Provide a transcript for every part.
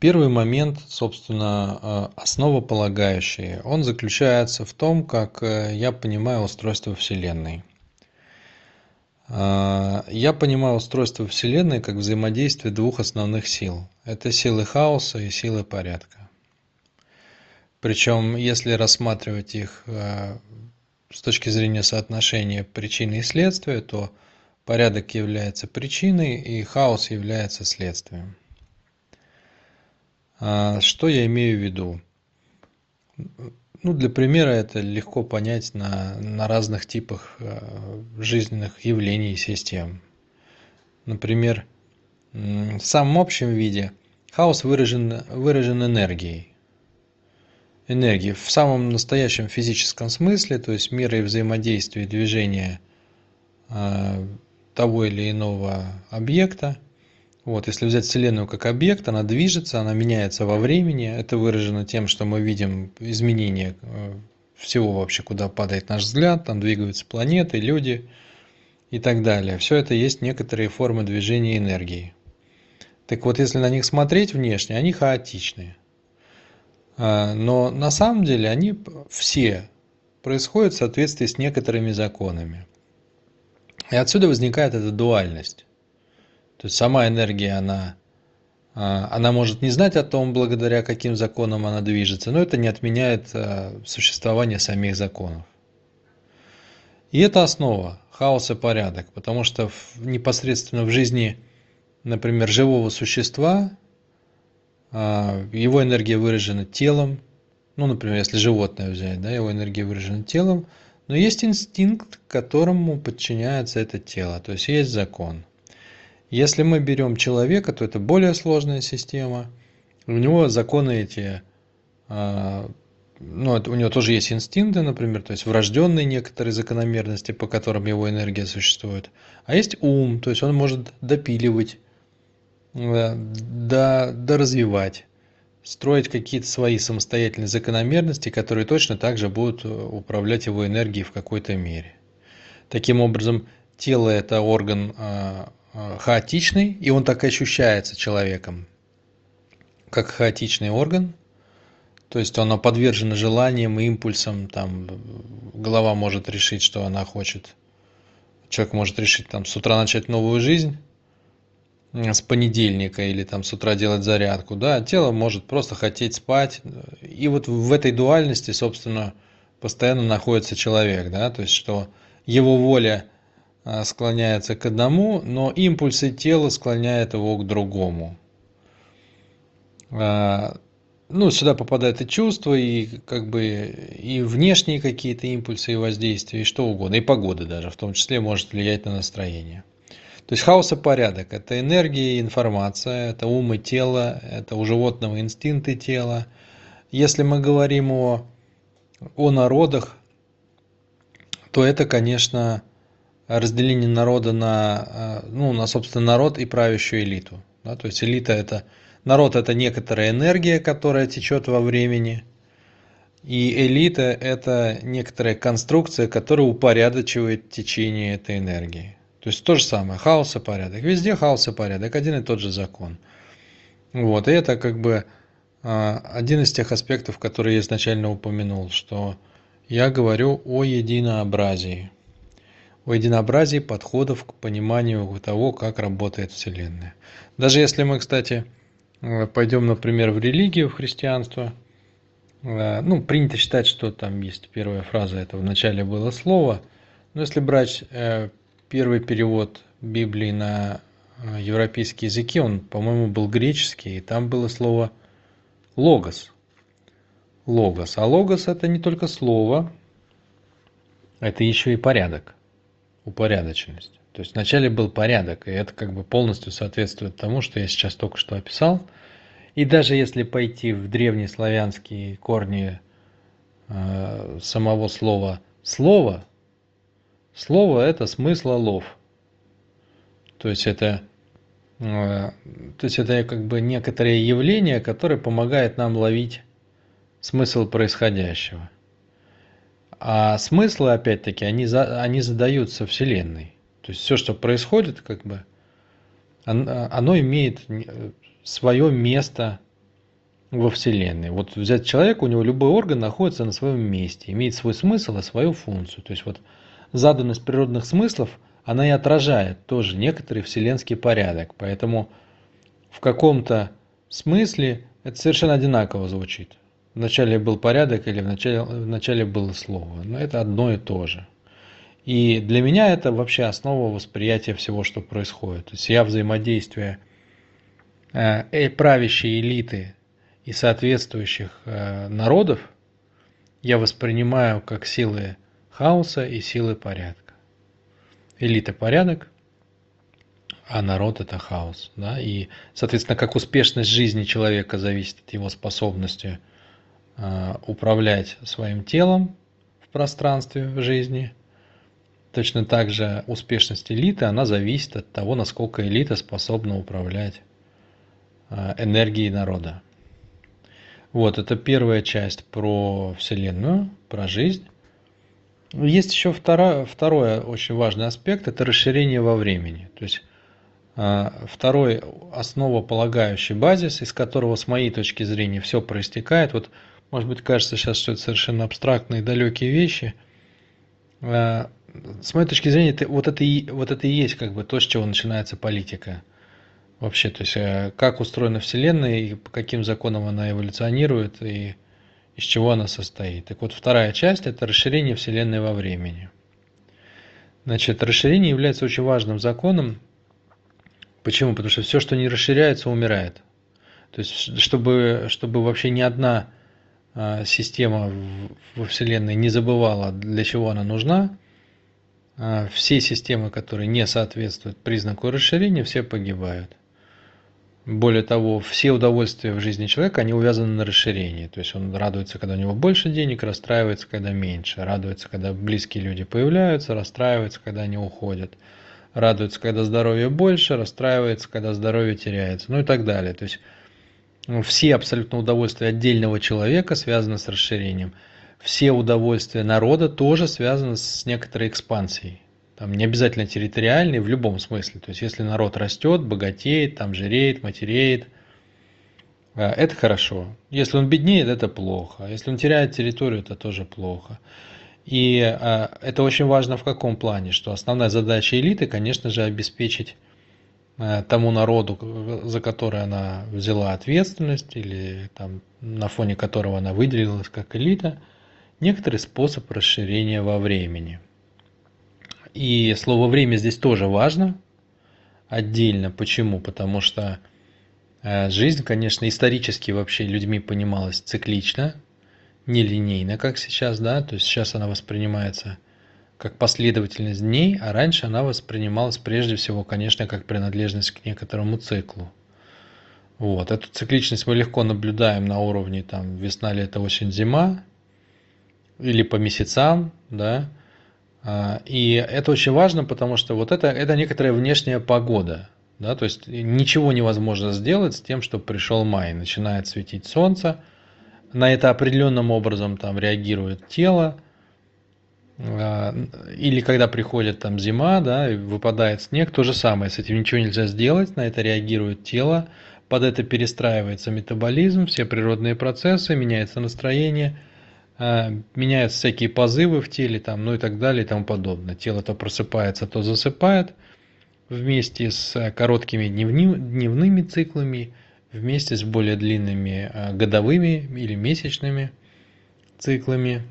Первый момент, собственно, основополагающий, он заключается в том, как я понимаю устройство Вселенной. Я понимаю устройство Вселенной как взаимодействие двух основных сил. Это силы хаоса и силы порядка. Причем, если рассматривать их с точки зрения соотношения причины и следствия, то порядок является причиной и хаос является следствием. А, что я имею в виду? Ну, для примера это легко понять на, на разных типах э, жизненных явлений и систем. Например, в самом общем виде хаос выражен, выражен энергией. Энергией в самом настоящем физическом смысле, то есть взаимодействия и движения э, того или иного объекта – вот, если взять Вселенную как объект, она движется, она меняется во времени. Это выражено тем, что мы видим изменения э, всего вообще, куда падает наш взгляд, там двигаются планеты, люди и так далее. Все это есть некоторые формы движения энергии. Так вот, если на них смотреть внешне, они хаотичные. А, но на самом деле они все происходят в соответствии с некоторыми законами. И отсюда возникает эта дуальность. То есть сама энергия, она, а, она может не знать о том, благодаря каким законам она движется, но это не отменяет а, существование самих законов. И это основа хаос и порядок, потому что в, непосредственно в жизни, например, живого существа, а, его энергия выражена телом, ну, например, если животное взять, да, его энергия выражена телом, но есть инстинкт, которому подчиняется это тело, то есть есть закон – если мы берем человека, то это более сложная система. У него законы эти, а, ну, у него тоже есть инстинкты, например, то есть врожденные некоторые закономерности, по которым его энергия существует. А есть ум, то есть он может допиливать, э, до, доразвивать, строить какие-то свои самостоятельные закономерности, которые точно так же будут управлять его энергией в какой-то мере. Таким образом, тело – это орган а, Э, хаотичный, и он так и ощущается человеком, как хаотичный орган, то есть оно подвержено желаниям, импульсам, там голова может решить, что она хочет. Человек может решить там с утра начать новую жизнь, с понедельника или там с утра делать зарядку, да, тело может просто хотеть спать. И вот в этой дуальности, собственно, постоянно находится человек, да, то есть что его воля – а, склоняется к одному, но импульсы тела склоняют его к другому. А, ну, сюда попадают и чувства, и как бы и внешние какие-то импульсы и воздействия, и что угодно, и погода даже, в том числе может влиять на настроение. То есть хаос и порядок – это энергия и информация, это ум и тело, это у животного инстинкты тела. Если мы говорим о, о народах, то это, конечно, разделение народа на, э, ну, на, собственно, народ и правящую элиту. Да? То есть элита это, народ это некоторая энергия, которая течет во времени, и элита это некоторая конструкция, которая упорядочивает течение этой энергии. То есть то же самое, хаос и порядок. Везде хаос и порядок, один и тот же закон. Вот, и это как бы э, один из тех аспектов, которые я изначально упомянул, что я говорю о единообразии о единообразии подходов к пониманию того, как работает Вселенная. Даже если мы, кстати, э, пойдем, например, в религию, в христианство, э, ну, принято считать, что там есть первая фраза, это в начале было слово, но если брать э, первый перевод Библии на европейские языки, он, по-моему, был греческий, и там было слово «логос». Логос. А логос – это не только слово, это еще и порядок упорядоченность. То есть вначале был порядок, и это как бы полностью соответствует тому, что я сейчас только что описал. И даже если пойти в древнеславянские корни э, самого слова «слово», слово – это смысл лов. То есть это, э, то есть это как бы некоторое явление, которое помогает нам ловить смысл происходящего. А смыслы, опять-таки, они, за, они задаются Вселенной. То есть все, что происходит, как бы, оно имеет свое место во Вселенной. Вот взять человека, у него любой орган находится на своем месте, имеет свой смысл и свою функцию. То есть вот заданность природных смыслов, она и отражает тоже некоторый вселенский порядок. Поэтому в каком-то смысле это совершенно одинаково звучит. Вначале был порядок или вначале, вначале было слово. Но это одно и то же. И для меня это вообще основа восприятия всего, что происходит. То есть я взаимодействие э, э правящей элиты и соответствующих э, народов я воспринимаю как силы хаоса и силы порядка. Элита – порядок, а народ – это хаос. Да? И, соответственно, как успешность жизни человека зависит от его способности управлять своим телом в пространстве в жизни, точно так же успешность элиты, она зависит от того, насколько элита способна управлять э, энергией народа. Вот, это первая часть про Вселенную, про жизнь. Есть еще второй, второй очень важный аспект, это расширение во времени. То есть а, второй основополагающий базис, из которого, с моей точки зрения, все проистекает. Вот, может быть, кажется сейчас, что это совершенно абстрактные, далекие вещи. А, с моей точки зрения, это, вот, это и, вот это и есть как бы то, с чего начинается политика вообще, то есть э, как устроена Вселенная и по каким законам она эволюционирует и из чего она состоит. Так вот, вторая часть – это расширение Вселенной во времени. Значит, расширение является очень важным законом. Почему? Потому что все, что не расширяется, умирает. То есть, чтобы, чтобы вообще ни одна система во Вселенной не забывала, для чего она нужна, а, все системы, которые не соответствуют признаку расширения, все погибают. Более того, все удовольствия в жизни человека, они увязаны на расширении. То есть он радуется, когда у него больше денег, расстраивается, когда меньше. Радуется, когда близкие люди появляются, расстраивается, когда они уходят. Радуется, когда здоровья больше, расстраивается, когда здоровье теряется. Ну и так далее. То есть все абсолютно удовольствия отдельного человека связаны с расширением. Все удовольствия народа тоже связаны с некоторой экспансией там не обязательно территориальный в любом смысле. То есть если народ растет, богатеет, там жиреет, матереет, э, это хорошо. Если он беднеет, это плохо. Если он теряет территорию, это тоже плохо. И э, это очень важно в каком плане, что основная задача элиты, конечно же, обеспечить тому народу, за который она взяла ответственность или там, на фоне которого она выделилась как элита, некоторый способ расширения во времени – и слово время здесь тоже важно отдельно. Почему? Потому что э, жизнь, конечно, исторически вообще людьми понималась циклично, нелинейно, как сейчас, да, то есть сейчас она воспринимается как последовательность дней, а раньше она воспринималась прежде всего, конечно, как принадлежность к некоторому циклу. Вот. Эту цикличность мы легко наблюдаем на уровне там, весна, лето, осень, зима, или по месяцам, да, а, и это очень важно, потому что вот это, это некоторая внешняя погода. Да, то есть ничего невозможно сделать с тем, что пришел май, начинает светить солнце, на это определенным образом там реагирует тело, или когда приходит там зима, да, выпадает снег, то же самое, с этим ничего нельзя сделать, на это реагирует тело, под это перестраивается метаболизм, все природные процессы, меняется настроение – а, меняются всякие позывы в теле, там, ну и так далее и тому подобное. Тело то просыпается, то засыпает вместе с короткими дневни, дневными циклами, вместе с более длинными а, годовыми или месячными циклами.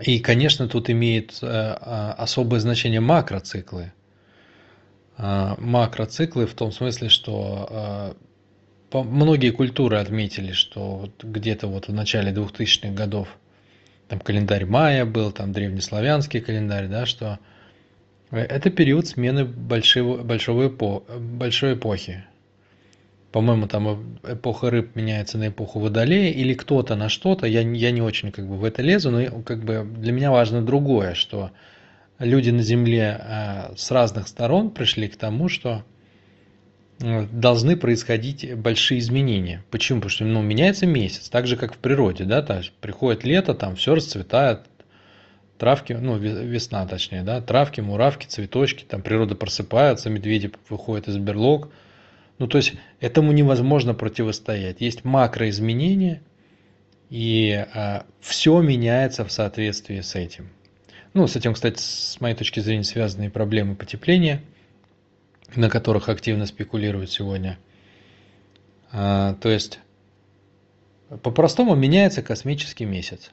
И, конечно, тут имеет а, особое значение макроциклы. Макроциклы в том смысле, что многие культуры отметили, что вот где-то вот в начале 2000-х годов там календарь майя был, там древнеславянский календарь, да, что это период смены большого, большого эпо, большой эпохи. По-моему, там эпоха рыб меняется на эпоху водолея или кто-то на что-то. Я, я не очень как бы в это лезу, но как бы для меня важно другое, что люди на Земле э, с разных сторон пришли к тому, что должны происходить большие изменения. Почему? Потому что ну, меняется месяц, так же, как в природе. Да? Есть приходит лето, там все расцветает, травки, ну, весна точнее, да, травки, муравки, цветочки, там природа просыпается, медведи выходят из берлог. Ну, то есть этому невозможно противостоять. Есть макроизменения, и а, все меняется в соответствии с этим. Ну, с этим, кстати, с моей точки зрения, связаны проблемы потепления, на которых активно спекулируют сегодня. А, то есть, по-простому меняется космический месяц.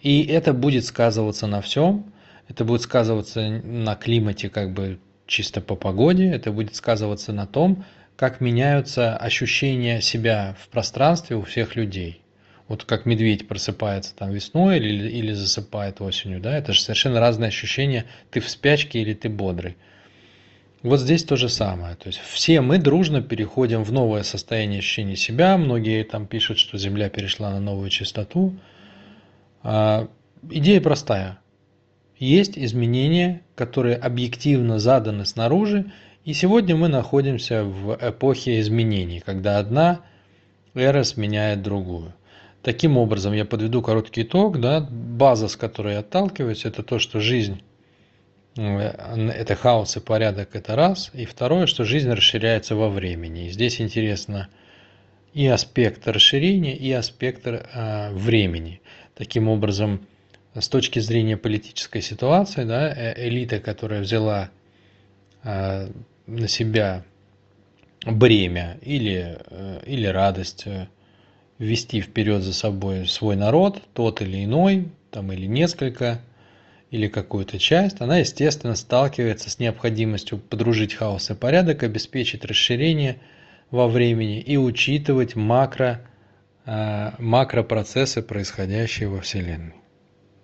И это будет сказываться на всем. Это будет сказываться на климате как бы чисто по погоде. Это будет сказываться на том, как меняются ощущения себя в пространстве у всех людей. Вот как медведь просыпается там весной или, или засыпает осенью, да, это же совершенно разные ощущения, ты в спячке или ты бодрый. Вот здесь то же самое. То есть все мы дружно переходим в новое состояние ощущения себя. Многие там пишут, что Земля перешла на новую частоту. А, идея простая. Есть изменения, которые объективно заданы снаружи, и сегодня мы находимся в эпохе изменений, когда одна эра сменяет другую. Таким образом, я подведу короткий итог. Да, база, с которой я отталкиваюсь, это то, что жизнь э, это хаос и порядок, это раз. И второе, что жизнь расширяется во времени. И здесь интересно и аспект расширения, и аспект э, времени. Таким образом, с точки зрения политической ситуации, да, э, элита, которая взяла э, на себя бремя или, э, или радость э, вести вперед за собой свой народ, тот или иной, там или несколько, или какую-то часть, она, естественно, сталкивается с необходимостью подружить хаос и порядок, обеспечить расширение во времени и учитывать макро, э, макропроцессы, происходящие во Вселенной.